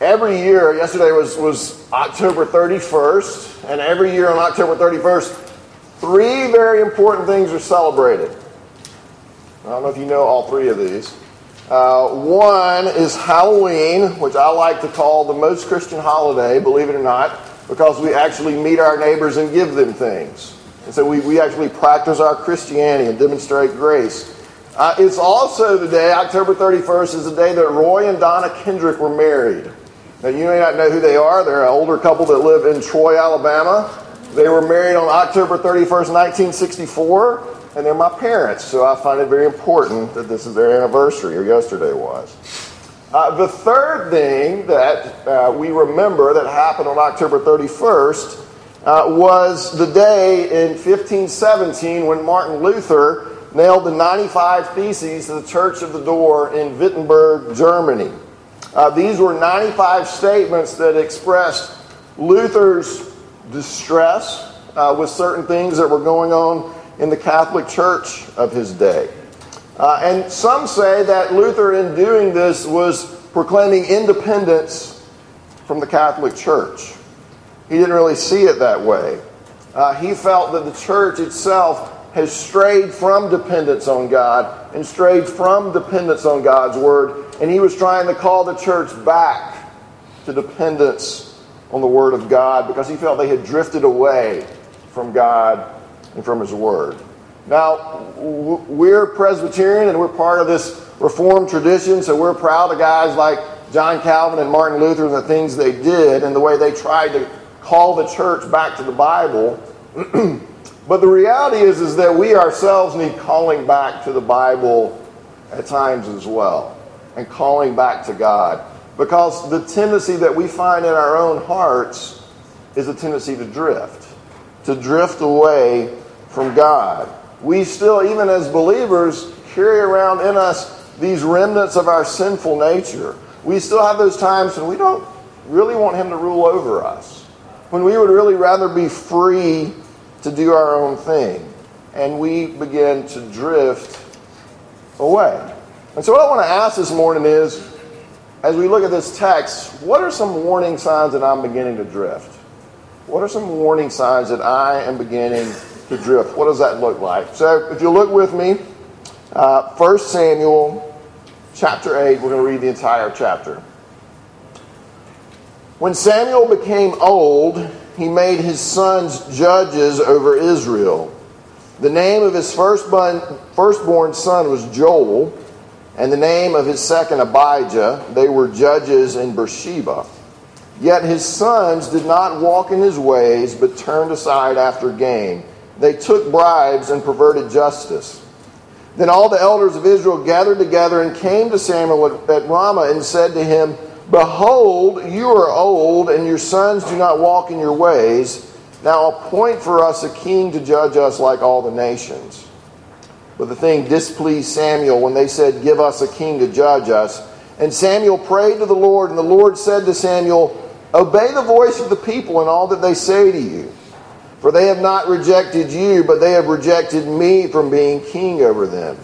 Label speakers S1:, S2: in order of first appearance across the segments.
S1: every year, yesterday was, was October 31st, and every year on October 31st, three very important things are celebrated. I don't know if you know all three of these. Uh, one is Halloween, which I like to call the most Christian holiday, believe it or not, because we actually meet our neighbors and give them things. And so we, we actually practice our Christianity and demonstrate grace. Uh, it's also the day, October 31st, is the day that Roy and Donna Kendrick were married. Now, you may not know who they are. They're an older couple that live in Troy, Alabama. They were married on October 31st, 1964 and they're my parents, so I find it very important that this is their anniversary, or yesterday was. Uh, the third thing that uh, we remember that happened on October 31st uh, was the day in 1517 when Martin Luther nailed the 95 Theses to the Church of the Door in Wittenberg, Germany. Uh, these were 95 statements that expressed Luther's distress uh, with certain things that were going on in the Catholic Church of his day. Uh, and some say that Luther, in doing this, was proclaiming independence from the Catholic Church. He didn't really see it that way. Uh, he felt that the church itself has strayed from dependence on God and strayed from dependence on God's Word, and he was trying to call the church back to dependence on the Word of God because he felt they had drifted away from God and from His Word. Now, we're Presbyterian and we're part of this Reformed tradition, so we're proud of guys like John Calvin and Martin Luther and the things they did and the way they tried to call the church back to the Bible. but the reality is, is that we ourselves need calling back to the Bible at times as well and calling back to God. Because the tendency that we find in our own hearts is a tendency to drift to drift away from God. We still, even as believers, carry around in us these remnants of our sinful nature. We still have those times when we don't really want Him to rule over us, when we would really rather be free to do our own thing. And we begin to drift away. And so, what I want to ask this morning is as we look at this text, what are some warning signs that I'm beginning to drift? What are some warning signs that I am beginning to drift? What does that look like? So, if you look with me, uh, 1 Samuel chapter 8, we're going to read the entire chapter. When Samuel became old, he made his sons judges over Israel. The name of his firstborn, firstborn son was Joel, and the name of his second Abijah. They were judges in Beersheba. Yet his sons did not walk in his ways, but turned aside after gain. They took bribes and perverted justice. Then all the elders of Israel gathered together and came to Samuel at Ramah and said to him, Behold, you are old, and your sons do not walk in your ways. Now appoint for us a king to judge us like all the nations. But the thing displeased Samuel when they said, Give us a king to judge us. And Samuel prayed to the Lord, and the Lord said to Samuel, Obey the voice of the people in all that they say to you. For they have not rejected you, but they have rejected me from being king over them.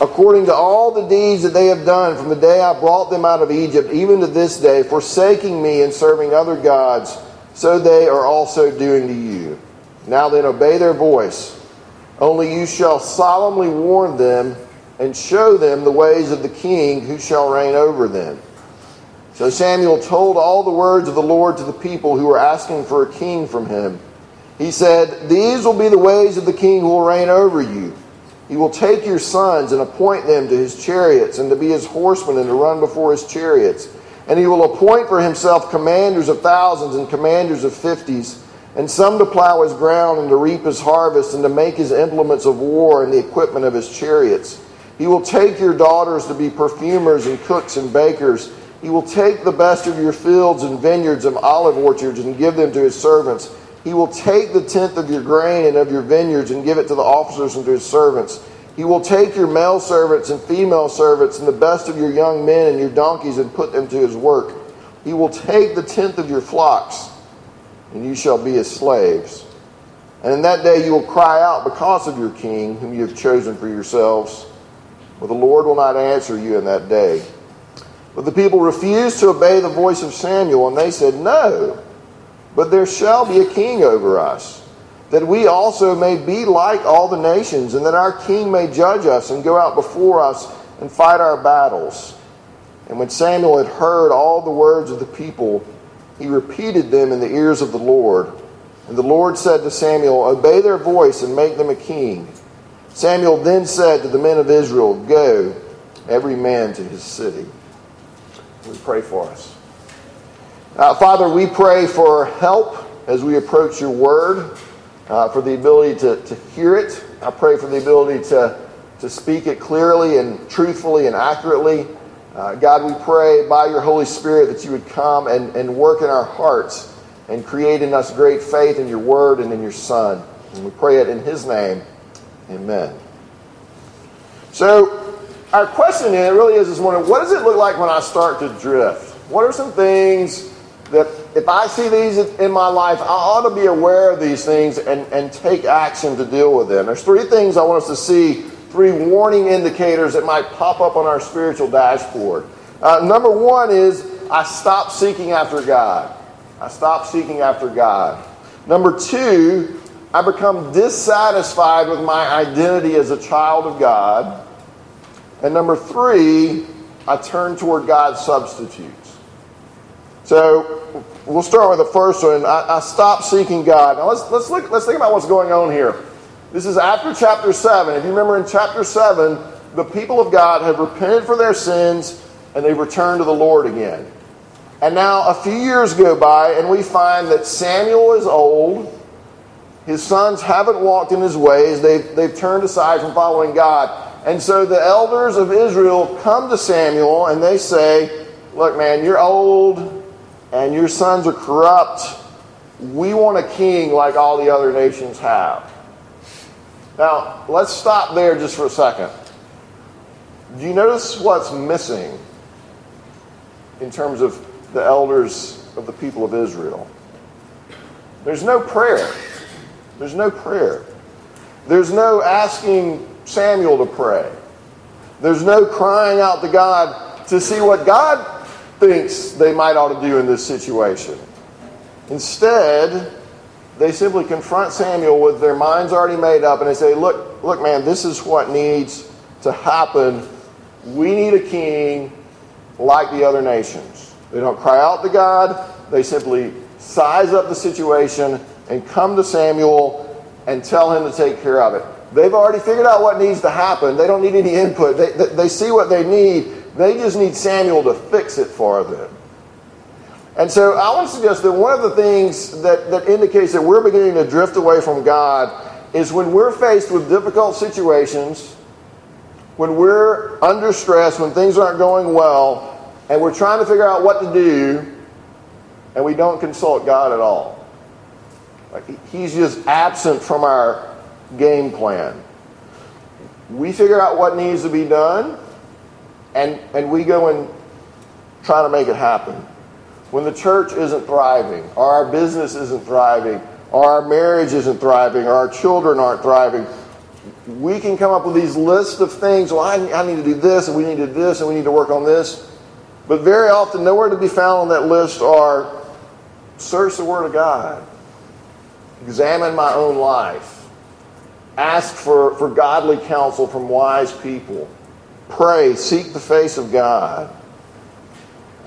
S1: According to all the deeds that they have done from the day I brought them out of Egypt, even to this day, forsaking me and serving other gods, so they are also doing to you. Now then, obey their voice. Only you shall solemnly warn them and show them the ways of the king who shall reign over them. So Samuel told all the words of the Lord to the people who were asking for a king from him. He said, These will be the ways of the king who will reign over you. He will take your sons and appoint them to his chariots and to be his horsemen and to run before his chariots. And he will appoint for himself commanders of thousands and commanders of fifties, and some to plow his ground and to reap his harvest and to make his implements of war and the equipment of his chariots. He will take your daughters to be perfumers and cooks and bakers he will take the best of your fields and vineyards and olive orchards and give them to his servants. He will take the tenth of your grain and of your vineyards and give it to the officers and to his servants. He will take your male servants and female servants and the best of your young men and your donkeys and put them to his work. He will take the tenth of your flocks, and you shall be his slaves. And in that day you will cry out because of your king, whom you have chosen for yourselves. But the Lord will not answer you in that day. But the people refused to obey the voice of Samuel, and they said, No, but there shall be a king over us, that we also may be like all the nations, and that our king may judge us and go out before us and fight our battles. And when Samuel had heard all the words of the people, he repeated them in the ears of the Lord. And the Lord said to Samuel, Obey their voice and make them a king. Samuel then said to the men of Israel, Go, every man to his city. We pray for us. Uh, Father, we pray for help as we approach your word, uh, for the ability to, to hear it. I pray for the ability to, to speak it clearly and truthfully and accurately. Uh, God, we pray by your Holy Spirit that you would come and, and work in our hearts and create in us great faith in your word and in your Son. And we pray it in his name. Amen. So, our question it really is this morning what does it look like when I start to drift? What are some things that if I see these in my life, I ought to be aware of these things and, and take action to deal with them? There's three things I want us to see, three warning indicators that might pop up on our spiritual dashboard. Uh, number one is I stop seeking after God. I stop seeking after God. Number two, I become dissatisfied with my identity as a child of God. And number three, I turn toward God's substitutes. So we'll start with the first one. I, I stop seeking God. Now let's, let's, look, let's think about what's going on here. This is after chapter 7. If you remember in chapter 7, the people of God have repented for their sins and they've returned to the Lord again. And now a few years go by and we find that Samuel is old. His sons haven't walked in his ways. They've, they've turned aside from following God. And so the elders of Israel come to Samuel and they say, Look, man, you're old and your sons are corrupt. We want a king like all the other nations have. Now, let's stop there just for a second. Do you notice what's missing in terms of the elders of the people of Israel? There's no prayer. There's no prayer. There's no asking Samuel to pray. There's no crying out to God to see what God thinks they might ought to do in this situation. Instead, they simply confront Samuel with their minds already made up and they say, Look, look, man, this is what needs to happen. We need a king like the other nations. They don't cry out to God, they simply size up the situation and come to Samuel and tell him to take care of it. They've already figured out what needs to happen. They don't need any input. They, they, they, see what they need. They just need Samuel to fix it for them. And so I to suggest that one of the things that, that indicates that we're beginning to drift away from God is when we're faced with difficult situations, when we're under stress, when things aren't going well, and we're trying to figure out what to do, and we don't consult God at all. Like he's just absent from our game plan. We figure out what needs to be done, and, and we go and try to make it happen. When the church isn't thriving, or our business isn't thriving, or our marriage isn't thriving, or our children aren't thriving, we can come up with these lists of things. Well, I, I need to do this, and we need to do this, and we need to work on this. But very often, nowhere to be found on that list are search the Word of God, examine my own life, Ask for, for godly counsel from wise people. Pray, seek the face of God.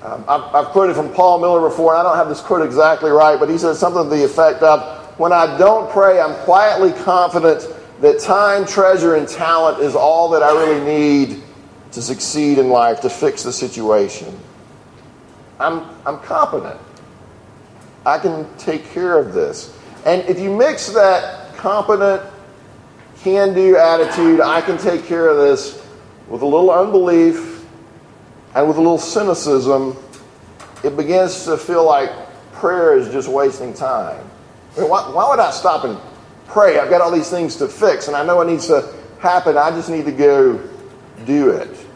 S1: Um, I've, I've, quoted from Paul Miller before, and I don't have this quote exactly right, but he says something to the effect of When I don't pray, I'm quietly confident that time, treasure, and talent is all that I really need to succeed in life, to fix the situation. I'm, I'm competent. I can take care of this. And if you mix that competent can do attitude, I can take care of this, with a little unbelief and with a little cynicism, it begins to feel like prayer is just wasting time. I mean, why, why would I stop and pray? I've got all these things to fix, and I know what needs to happen. I just need to go do it.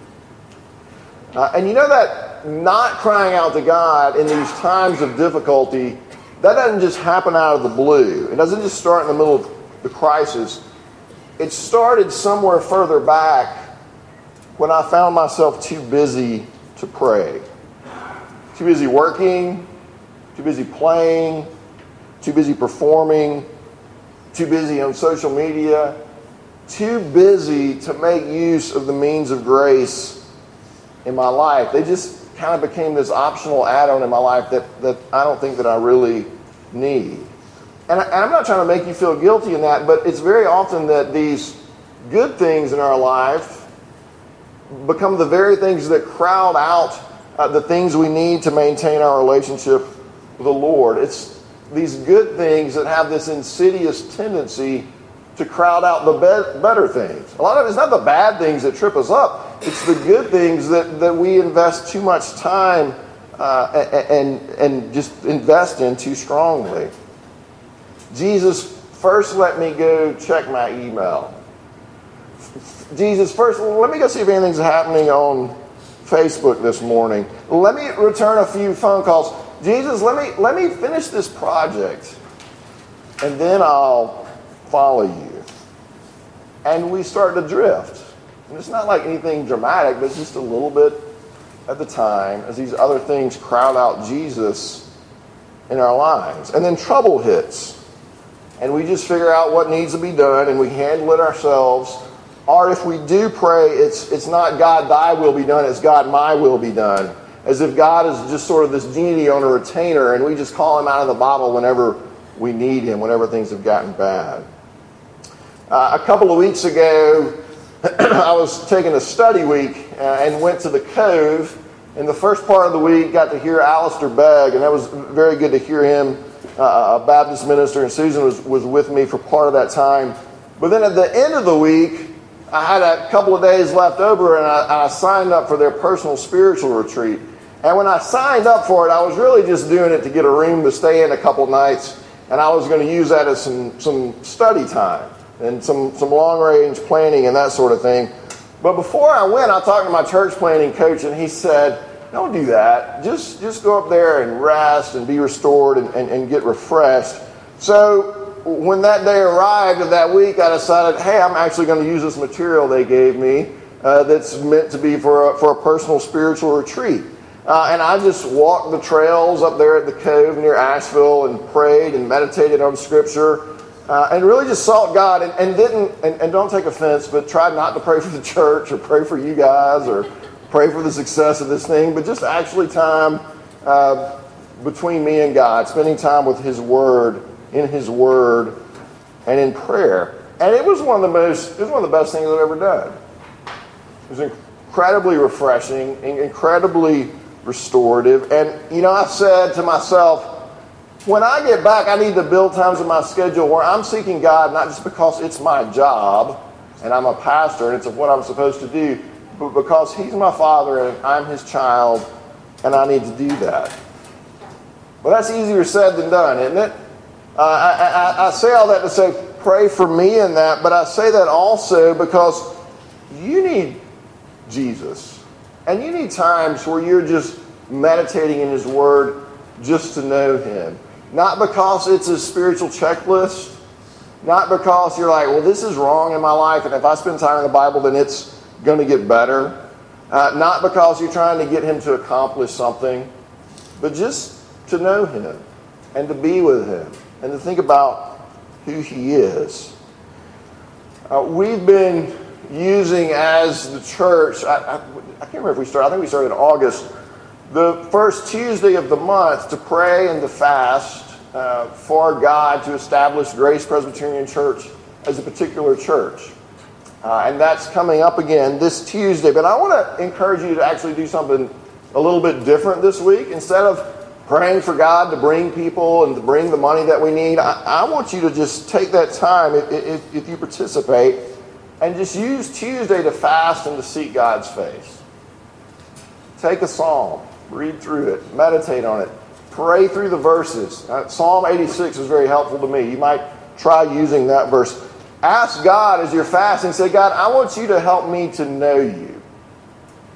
S1: Uh, and you know that not crying out to God in these times of difficulty, that doesn't just happen out of the blue. It doesn't just start in the middle of the crisis. It started somewhere further back when I found myself too busy to pray. Too busy working, too busy playing, too busy performing, too busy on social media, too busy to make use of the means of grace in my life. They just kind of became this optional add-on in my life that, that I don't think that I really need. And, I, am not trying to make you feel guilty in that, but it's very often that these good things in our life become the very things that crowd out uh, the things we need to maintain our relationship with the Lord. It's these good things that have this insidious tendency to crowd out the be- better things. A lot of it's not the bad things that trip us up, it's the good things that, that we invest too much time uh, and, and just invest in too strongly. Jesus, first let me go check my email. Jesus, first let me go see if anything's happening on Facebook this morning. Let me return a few phone calls. Jesus, let me let me finish this project, and then I'll follow you. And we start to drift. And it's not like anything dramatic, but it's just a little bit at the time as these other things crowd out Jesus in our lives. And then trouble hits. And we just figure out what needs to be done and we handle it ourselves. Or if we do pray, it's, it's not God, thy will be done, it's God, my will be done. As if God is just sort of this genie on a retainer and we just call him out of the bottle whenever we need him, whenever things have gotten bad. Uh, a couple of weeks ago, I was taking a study week uh, and went to the Cove. In the first part of the week, got to hear Alistair Begg, and that was very good to hear him, uh, a Baptist minister, and Susan was, was with me for part of that time. But then at the end of the week, I had a couple of days left over, and I, I signed up for their personal spiritual retreat. And when I signed up for it, I was really just doing it to get a room to stay in a couple nights, and I was going to use that as some, some study time and some, some long range planning and that sort of thing. But before I went, I talked to my church planning coach, and he said, Don't do that. Just, just go up there and rest and be restored and, and, and get refreshed. So when that day arrived of that week, I decided, hey, I'm actually going to use this material they gave me uh, that's meant to be for a, for a personal spiritual retreat. Uh, and I just walked the trails up there at the cove near Asheville and prayed and meditated on Scripture uh, and really just sought God and, and didn't, and, and, don't take offense, but tried not to pray for the church or pray for you guys or pray for the success of this thing, but just actually time uh, between me and God, spending time with His Word, in His Word, and in prayer. And it was one of the most, it was one of the best things I've ever done. It was incredibly refreshing, incredibly restorative. And, you know, I said to myself, when I get back, I need to build times in my schedule where I'm seeking God not just because it's my job and I'm a pastor and it's what I'm supposed to do, but because He's my Father and I'm His child and I need to do that. Well, that's easier said than done, isn't it? Uh, I, I, I say all that to say, pray for me in that, but I say that also because you need Jesus. And you need times where you're just meditating in His Word just to know Him. Not because it's a spiritual checklist, not because you're like, well, this is wrong in my life, and if I spend time in the Bible, then it's going to get better. Uh, not because you're trying to get him to accomplish something, but just to know him and to be with him and to think about who he is. Uh, we've been using as the church, I, I, I can't remember if we started, I think we started in August the first Tuesday of the month to pray and to fast uh, for God to establish Grace Presbyterian Church as a particular church. Uh, and that's coming up again this Tuesday. But I want to encourage you to actually do something a little bit different this week. Instead of praying for God to bring people and to bring the money that we need, I, I want you to just take that time, if, if, if you participate, and just use Tuesday to fast and to seek God's face. Take a psalm read through it, meditate on it, pray through the verses. Uh, Psalm 86 is very helpful to me. You might try using that verse. Ask God as you're fasting, say, God, I want you to help me to know you.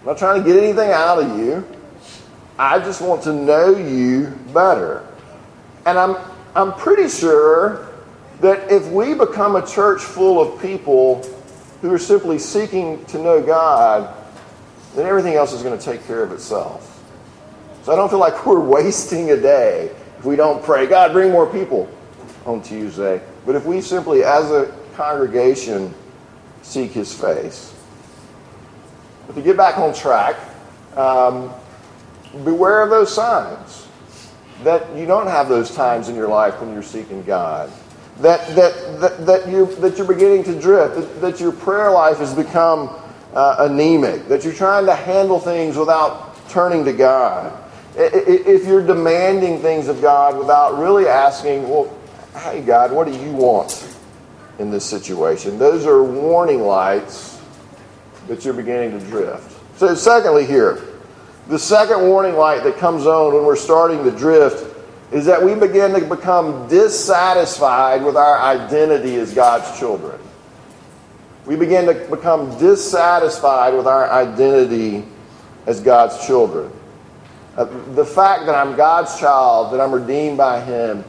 S1: I'm not trying to get anything out of you. I just want to know you better. And I'm, I'm pretty sure that if we become a church full of people who are simply seeking to know God, then everything else is going to take care of itself. So I don't feel like we're wasting a day if we don't pray, God, bring more people on Tuesday. But if we simply, as a congregation, seek his face. But to get back on track, um, beware of those signs that you don't have those times in your life when you're seeking God. That, that, that, that, you, that you're beginning to drift, that, that your prayer life has become uh, anemic, that you're trying to handle things without turning to God. If you're demanding things of God without really asking, well, hey, God, what do you want in this situation? Those are warning lights that you're beginning to drift. So, secondly, here, the second warning light that comes on when we're starting to drift is that we begin to become dissatisfied with our identity as God's children. We begin to become dissatisfied with our identity as God's children. Uh, the fact that I'm God's child, that I'm redeemed by Him,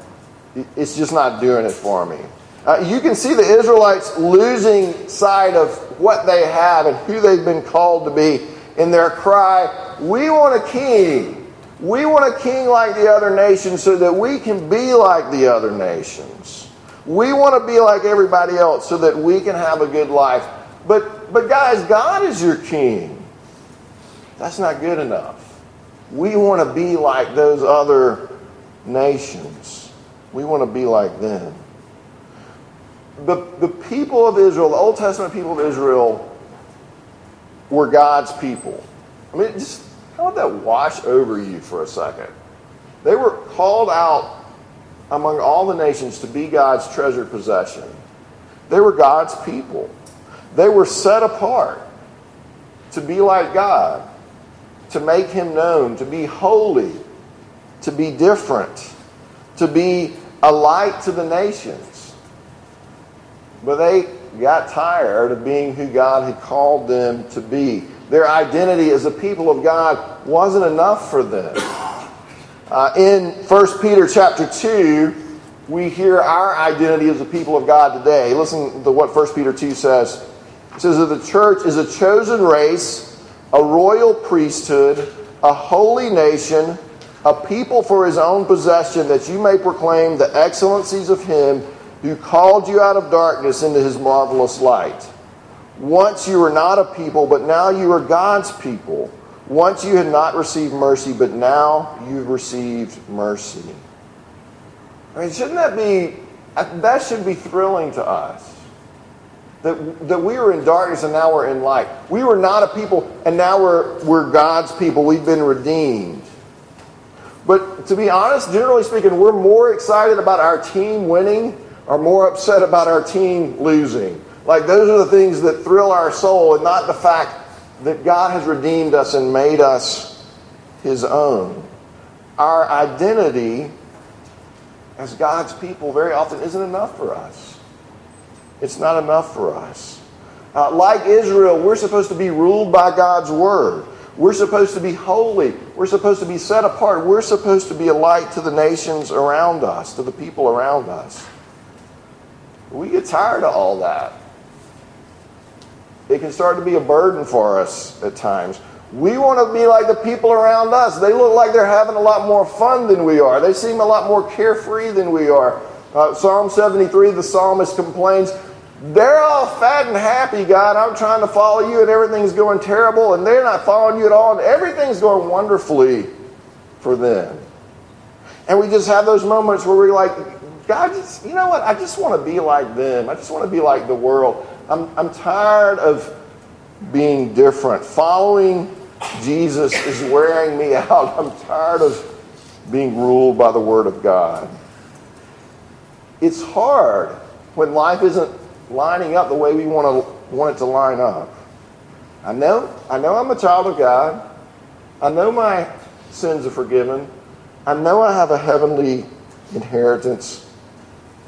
S1: it's just not doing it for me. Uh, you can see the Israelites losing sight of what they have and who they've been called to be in their cry, We want a king. We want a king like the other nations so that we can be like the other nations. We want to be like everybody else so that we can have a good life. But, but guys, God is your king. That's not good enough. We want to be like those other nations. We want to be like them. The, the people of Israel, the Old Testament people of Israel, were God's people. I mean, just let that wash over you for a second. They were called out among all the nations to be God's treasured possession. They were God's people. They were set apart to be like God, to make Him known, to be holy, to be different, to be a light to the nations. But they got tired of being who God had called them to be. Their identity as a people of God wasn't enough for them. Uh, in 1 Peter chapter 2, we hear our identity as a people of God today. Listen to what 1 Peter 2 says. It says that the church is a chosen race, a royal priesthood, a holy nation, a people for his own possession, that you may proclaim the excellencies of him who called you out of darkness into his marvelous light. Once you were not a people, but now you are God's people. Once you had not received mercy, but now you've received mercy. I mean, shouldn't that be, that should be thrilling to us. That, that we were in darkness and now we're in light. We were not a people and now we're, we're God's people. We've been redeemed. But to be honest, generally speaking, we're more excited about our team winning or more upset about our team losing. Like those are the things that thrill our soul and not the fact that God has redeemed us and made us his own. Our identity as God's people very often isn't enough for us. It's not enough for us. Uh, like Israel, we're supposed to be ruled by God's word. We're supposed to be holy. We're supposed to be set apart. We're supposed to be a light to the nations around us, to the people around us. We get tired of all that. It can start to be a burden for us at times. We want to be like the people around us. They look like they're having a lot more fun than we are. They seem a lot more carefree than we are. Uh, Psalm 73, the psalmist complains, They're all fat and happy, God. I'm trying to follow you, and everything's going terrible, and they're not following you at all, and everything's going wonderfully for them. And we just have those moments where we're like, God, you know what? I just want to be like them. I just want to be like the world. I'm, I'm tired of being different. Following Jesus is wearing me out. I'm tired of being ruled by the Word of God. It's hard when life isn't lining up the way we want, to, want it to line up. I know, I know I'm a child of God. I know my sins are forgiven. I know I have a heavenly inheritance.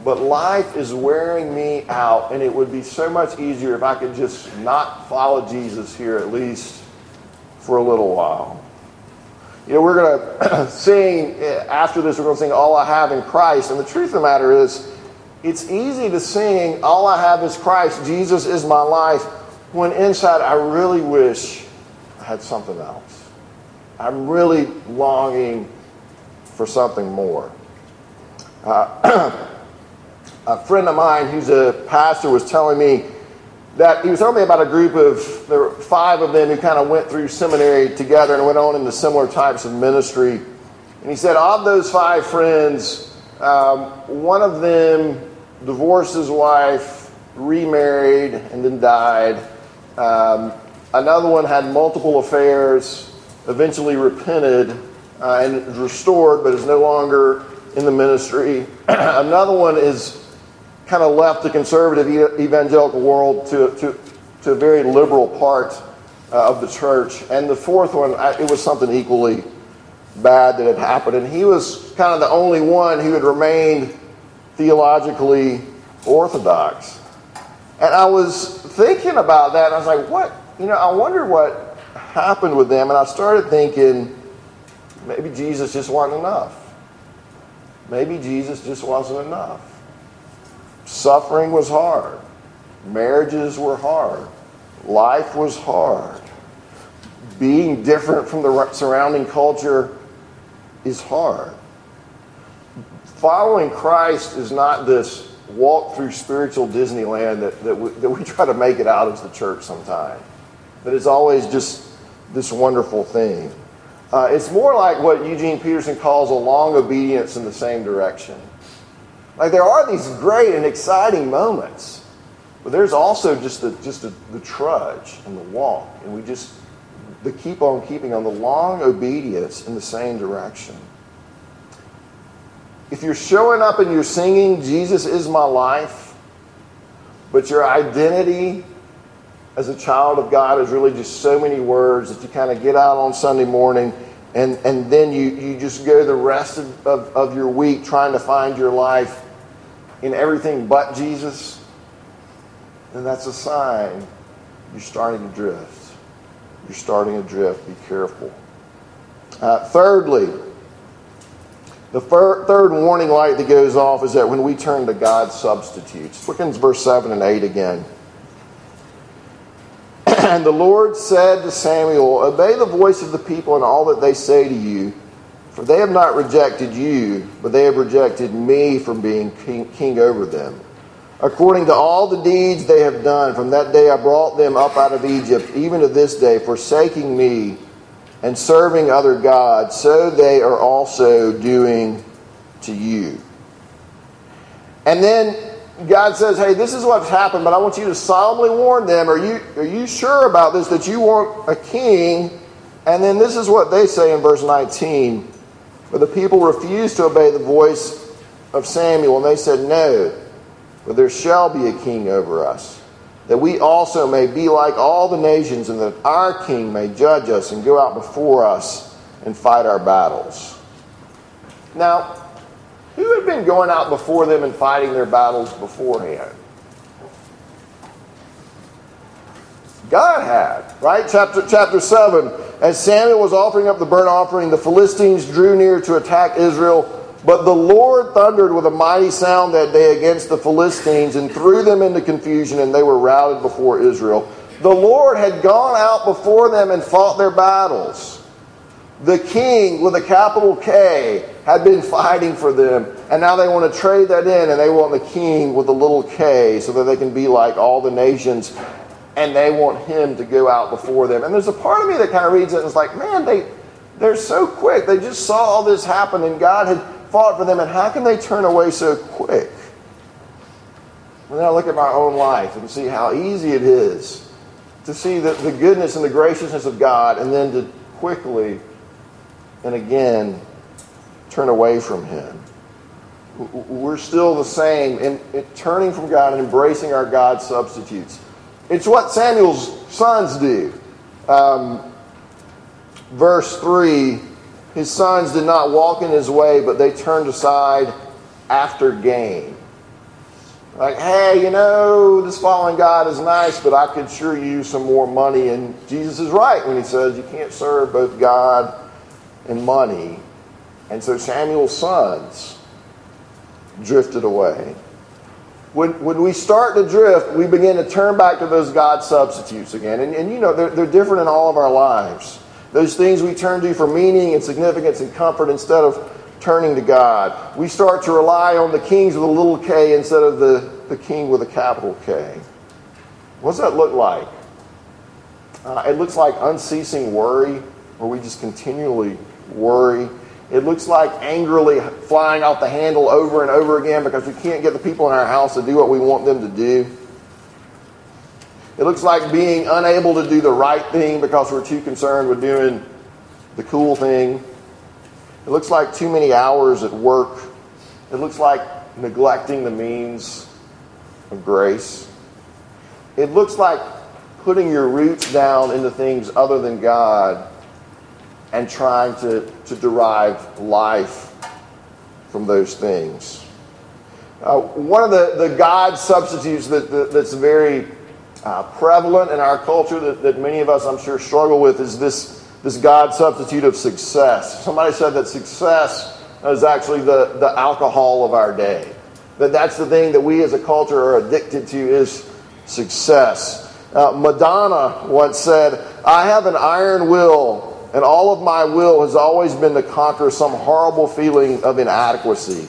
S1: But life is wearing me out, and it would be so much easier if I could just not follow Jesus here at least for a little while. You know, we're going to sing, after this, we're going to sing All I Have is Christ. And the truth of the matter is, it's easy to sing All I Have is Christ, Jesus is my life, when inside I really wish I had something else. I'm really longing for something more. Uh, a friend of mine who's a pastor was telling me that he was telling me about a group of there were five of them who kind of went through seminary together and went on into similar types of ministry. And he said, of those five friends, um, one of them divorced his wife, remarried, and then died. Um, another one had multiple affairs, eventually repented uh, and restored, but is no longer in the ministry. another one is kind of left the conservative evangelical world to, to, to a very liberal part uh, of the church. And the fourth one, it was something equally bad that had happened. And he was kind of the only one who had remained theologically orthodox. And I was thinking about that, I was like, what? You know, I wonder what happened with them. And I started thinking, maybe Jesus just wasn't enough. Maybe Jesus just wasn't enough. Suffering was hard. Marriages were hard. Life was hard. Being different from the surrounding culture is hard. Following Christ is not this walk through spiritual Disneyland that, that, we, that we try to make it out as the church sometimes. But it's always just this wonderful thing. Uh, it's more like what Eugene Peterson calls a long obedience in the same direction. Like there are these great and exciting moments, but there's also just the just the, the trudge and the walk, and we just the keep on keeping on the long obedience in the same direction. If you're showing up and you're singing, Jesus is my life, but your identity as a child of God is really just so many words that you kind of get out on Sunday morning and, and then you, you just go the rest of, of, of your week trying to find your life in everything but Jesus, then that's a sign you're starting to drift. You're starting to drift. Be careful. Uh, thirdly, the fir- third warning light that goes off is that when we turn to God's substitutes. Look in verse 7 and 8 again. and the Lord said to Samuel, Obey the voice of the people and all that they say to you for they have not rejected you, but they have rejected me from being king, king, over them. According to all the deeds they have done, from that day I brought them up out of Egypt, even to this day, forsaking me and serving other gods, so they are also doing to you. And then God says, Hey, this is what's happened, but I want you to solemnly warn them. Are you, are you sure about this, that you want a king? And then this is what they say in verse 19 but the people refused to obey the voice of Samuel, and they said, No, but there shall be a king over us, that we also may be like all the nations, and that our king may judge us and go out before us and fight our battles. Now, who had been going out before them and fighting their battles beforehand? God had, right? Chapter, chapter 7. As Samuel was offering up the burnt offering, the Philistines drew near to attack Israel. But the Lord thundered with a mighty sound that day against the Philistines and threw them into confusion, and they were routed before Israel. The Lord had gone out before them and fought their battles. The king, with a capital K, had been fighting for them, and now they want to trade that in, and they want the king with a little k so that they can be like all the nations and they want him to go out before them. And there's a part of me that kind of reads it and is like, man, they, they're so quick. They just saw all this happen and God had fought for them, and how can they turn away so quick? And then I look at my own life and see how easy it is to see the, the goodness and the graciousness of God and then to quickly and again turn away from Him. We're still the same in, in turning from God and embracing our God substitutes. It's what Samuel's sons do. Um, verse 3 His sons did not walk in his way, but they turned aside after gain. Like, hey, you know, this following God is nice, but I could sure use some more money. And Jesus is right when he says you can't serve both God and money. And so Samuel's sons drifted away. When, when we start to drift, we begin to turn back to those God substitutes again. And, and you know, they're, they're different in all of our lives. Those things we turn to for meaning and significance and comfort instead of turning to God. We start to rely on the kings with a little k instead of the, the king with a capital K. What does that look like? Uh, it looks like unceasing worry, where we just continually worry. It looks like angrily flying off the handle over and over again because we can't get the people in our house to do what we want them to do. It looks like being unable to do the right thing because we're too concerned with doing the cool thing. It looks like too many hours at work. It looks like neglecting the means of grace. It looks like putting your roots down into things other than God and trying to, to derive life from those things. Uh, one of the, the God substitutes that, that that's very uh, prevalent in our culture that, that many of us, I'm sure, struggle with is this, this God substitute of success. Somebody said that success is actually the, the alcohol of our day. That that's the thing that we as a culture are addicted to is success. Uh, Madonna once said, I have an iron will, and all of my will has always been to conquer some horrible feeling of inadequacy.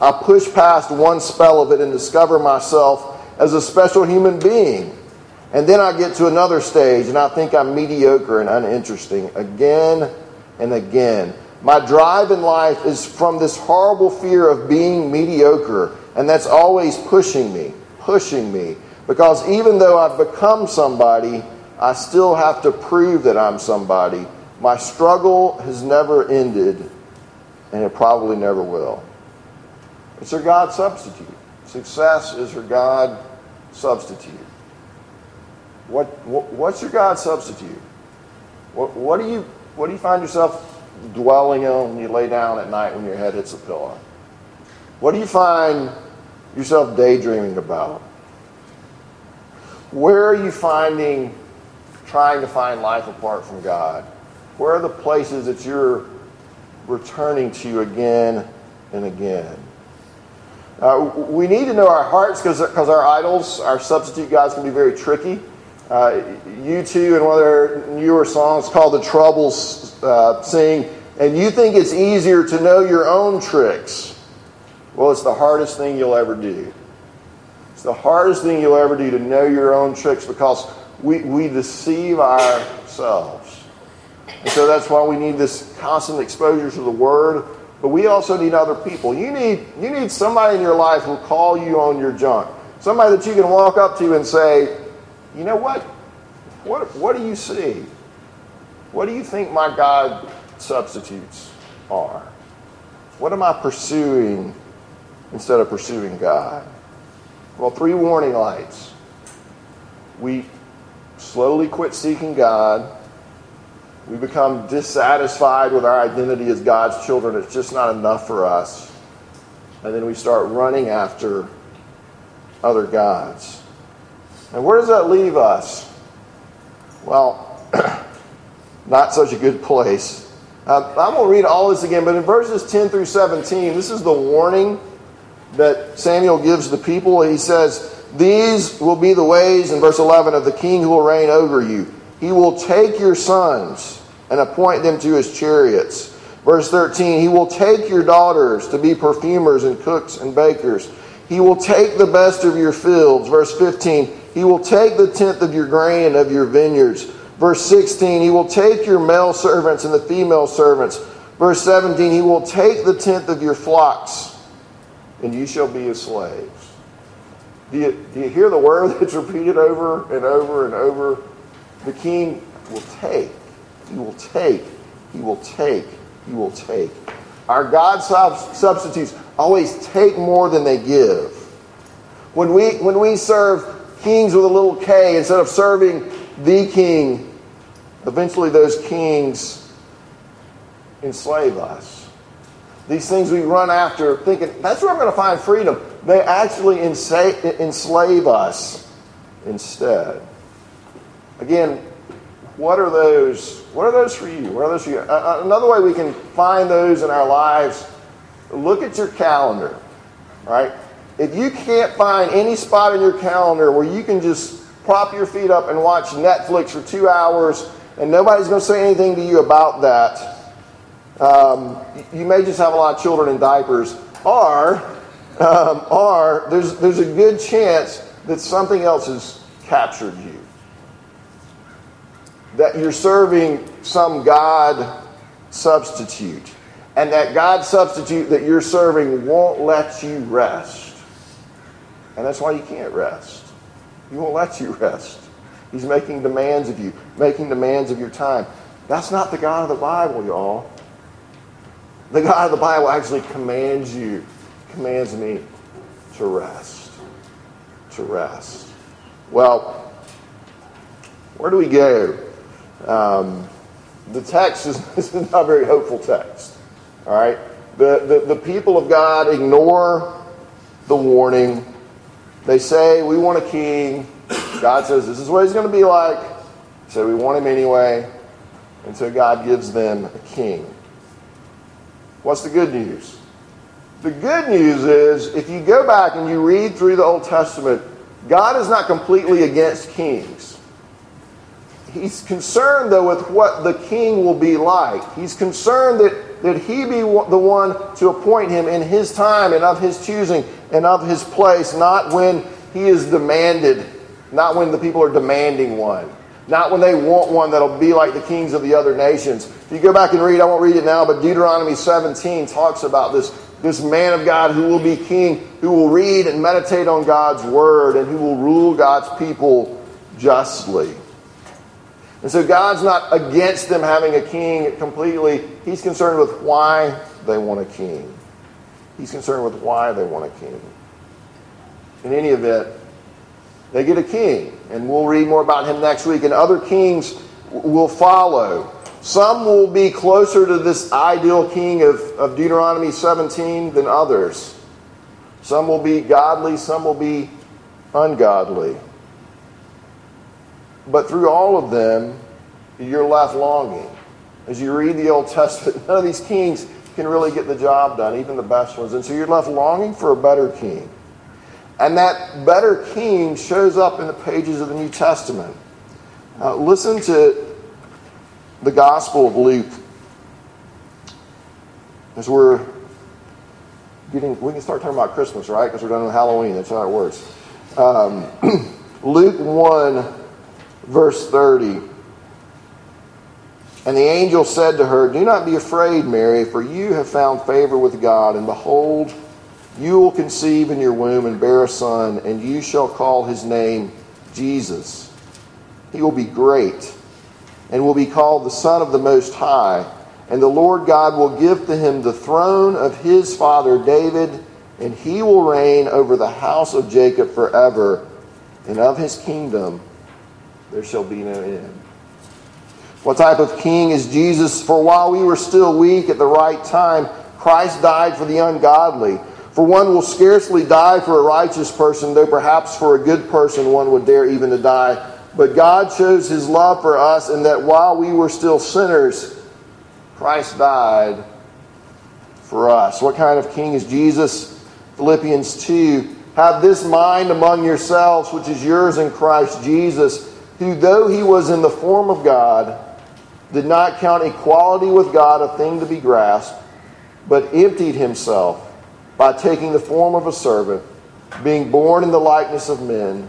S1: I push past one spell of it and discover myself as a special human being. And then I get to another stage and I think I'm mediocre and uninteresting again and again. My drive in life is from this horrible fear of being mediocre, and that's always pushing me, pushing me. Because even though I've become somebody, I still have to prove that I'm somebody. My struggle has never ended, and it probably never will. It's her God substitute. Success is her God substitute. What, what, what's your God substitute? What, what, do you, what do you find yourself dwelling on when you lay down at night when your head hits a pillow? What do you find yourself daydreaming about? Where are you finding, trying to find life apart from God? Where are the places that you're returning to again and again? Uh, we need to know our hearts because our idols, our substitute gods, can be very tricky. Uh, U2 and one of their newer songs called The Troubles uh, sing, and you think it's easier to know your own tricks. Well, it's the hardest thing you'll ever do. It's the hardest thing you'll ever do to know your own tricks because we, we deceive ourselves. And so that's why we need this constant exposure to the Word but we also need other people. You need, you need somebody in your life who will call you on your junk. Somebody that you can walk up to and say, you know what? What, what do you see? What do you think my God substitutes are? What am I pursuing instead of pursuing God? Well, three warning lights. We slowly quit seeking God we become dissatisfied with our identity as God's children. It's just not enough for us. And then we start running after other gods. And where does that leave us? Well, not such a good place. Uh, I'm going to read all this again, but in verses 10 through 17, this is the warning that Samuel gives the people. He says, These will be the ways, in verse 11, of the king who will reign over you. He will take your sons and appoint them to his chariots. Verse 13, he will take your daughters to be perfumers and cooks and bakers. He will take the best of your fields. Verse 15, he will take the tenth of your grain and of your vineyards. Verse 16, he will take your male servants and the female servants. Verse 17, he will take the tenth of your flocks, and you shall be his slaves. Do you, do you hear the word that's repeated over and over and over? the king will take, he will take, he will take, he will take. Our God substitutes always take more than they give. When we, when we serve kings with a little k instead of serving the king, eventually those kings enslave us. These things we run after thinking, that's where I'm going to find freedom. They actually enslave us instead. Again, what are those? What are those for you? What are those for you? Another way we can find those in our lives. Look at your calendar, right? if you can't find any spot in your calendar where you can just prop your feet up and watch Netflix for two hours and nobody's going to say anything to you about that, um, you may just have a lot of children in diapers, or, um, there's, there's a good chance that something else has captured you. That you're serving some God substitute. And that God substitute that you're serving won't let you rest. And that's why you can't rest. He won't let you rest. He's making demands of you, making demands of your time. That's not the God of the Bible, y'all. The God of the Bible actually commands you, commands me to rest. To rest. Well, where do we go? Um, the text is, is not a very hopeful text. All right? The, the, the people of God ignore the warning. They say, We want a king. God says, This is what he's going to be like. So we want him anyway. And so God gives them a king. What's the good news? The good news is if you go back and you read through the Old Testament, God is not completely against kings. He's concerned, though, with what the king will be like. He's concerned that, that he be the one to appoint him in his time and of his choosing and of his place, not when he is demanded, not when the people are demanding one. Not when they want one that'll be like the kings of the other nations. If you go back and read, I won't read it now, but Deuteronomy 17 talks about this, this man of God who will be king, who will read and meditate on God's word, and who will rule God's people justly. And so God's not against them having a king completely. He's concerned with why they want a king. He's concerned with why they want a king. In any event, they get a king, and we'll read more about him next week, and other kings will follow. Some will be closer to this ideal king of, of Deuteronomy 17 than others. Some will be godly, some will be ungodly. But through all of them, you're left longing. As you read the Old Testament, none of these kings can really get the job done, even the best ones. And so you're left longing for a better king. And that better king shows up in the pages of the New Testament. Uh, listen to the Gospel of Luke as we're getting, we can start talking about Christmas, right? Because we're done with Halloween. That's how it works. Um, Luke 1, verse 30. And the angel said to her, Do not be afraid, Mary, for you have found favor with God, and behold, you will conceive in your womb and bear a son, and you shall call his name Jesus. He will be great and will be called the Son of the Most High. And the Lord God will give to him the throne of his father David, and he will reign over the house of Jacob forever, and of his kingdom there shall be no end. What type of king is Jesus? For while we were still weak at the right time, Christ died for the ungodly. For one will scarcely die for a righteous person, though perhaps for a good person one would dare even to die. But God shows his love for us in that while we were still sinners, Christ died for us. What kind of king is Jesus? Philippians 2 Have this mind among yourselves, which is yours in Christ Jesus, who, though he was in the form of God, did not count equality with God a thing to be grasped, but emptied himself by taking the form of a servant, being born in the likeness of men,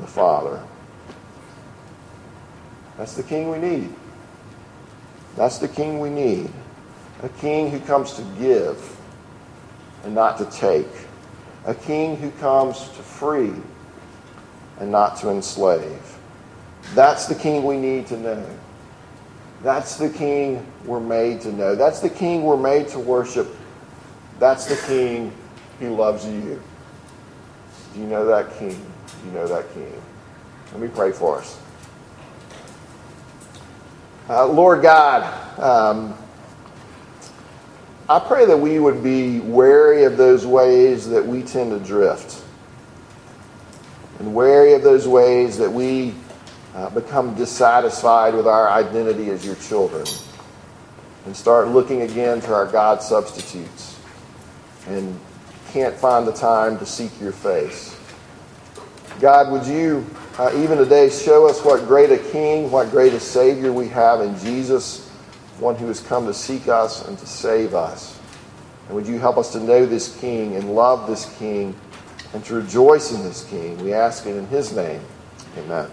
S1: the Father. That's the king we need. That's the king we need. A king who comes to give and not to take. A king who comes to free and not to enslave. That's the king we need to know. That's the king we're made to know. That's the king we're made to worship. That's the king who loves you. Do you know that King? You know that King? Let me pray for us. Uh, Lord God, um, I pray that we would be wary of those ways that we tend to drift, and wary of those ways that we uh, become dissatisfied with our identity as your children, and start looking again to our God substitutes, and can't find the time to seek your face. God, would you uh, even today show us what great a King, what great a Savior we have in Jesus, one who has come to seek us and to save us. And would you help us to know this King and love this King and to rejoice in this King? We ask it in His name. Amen.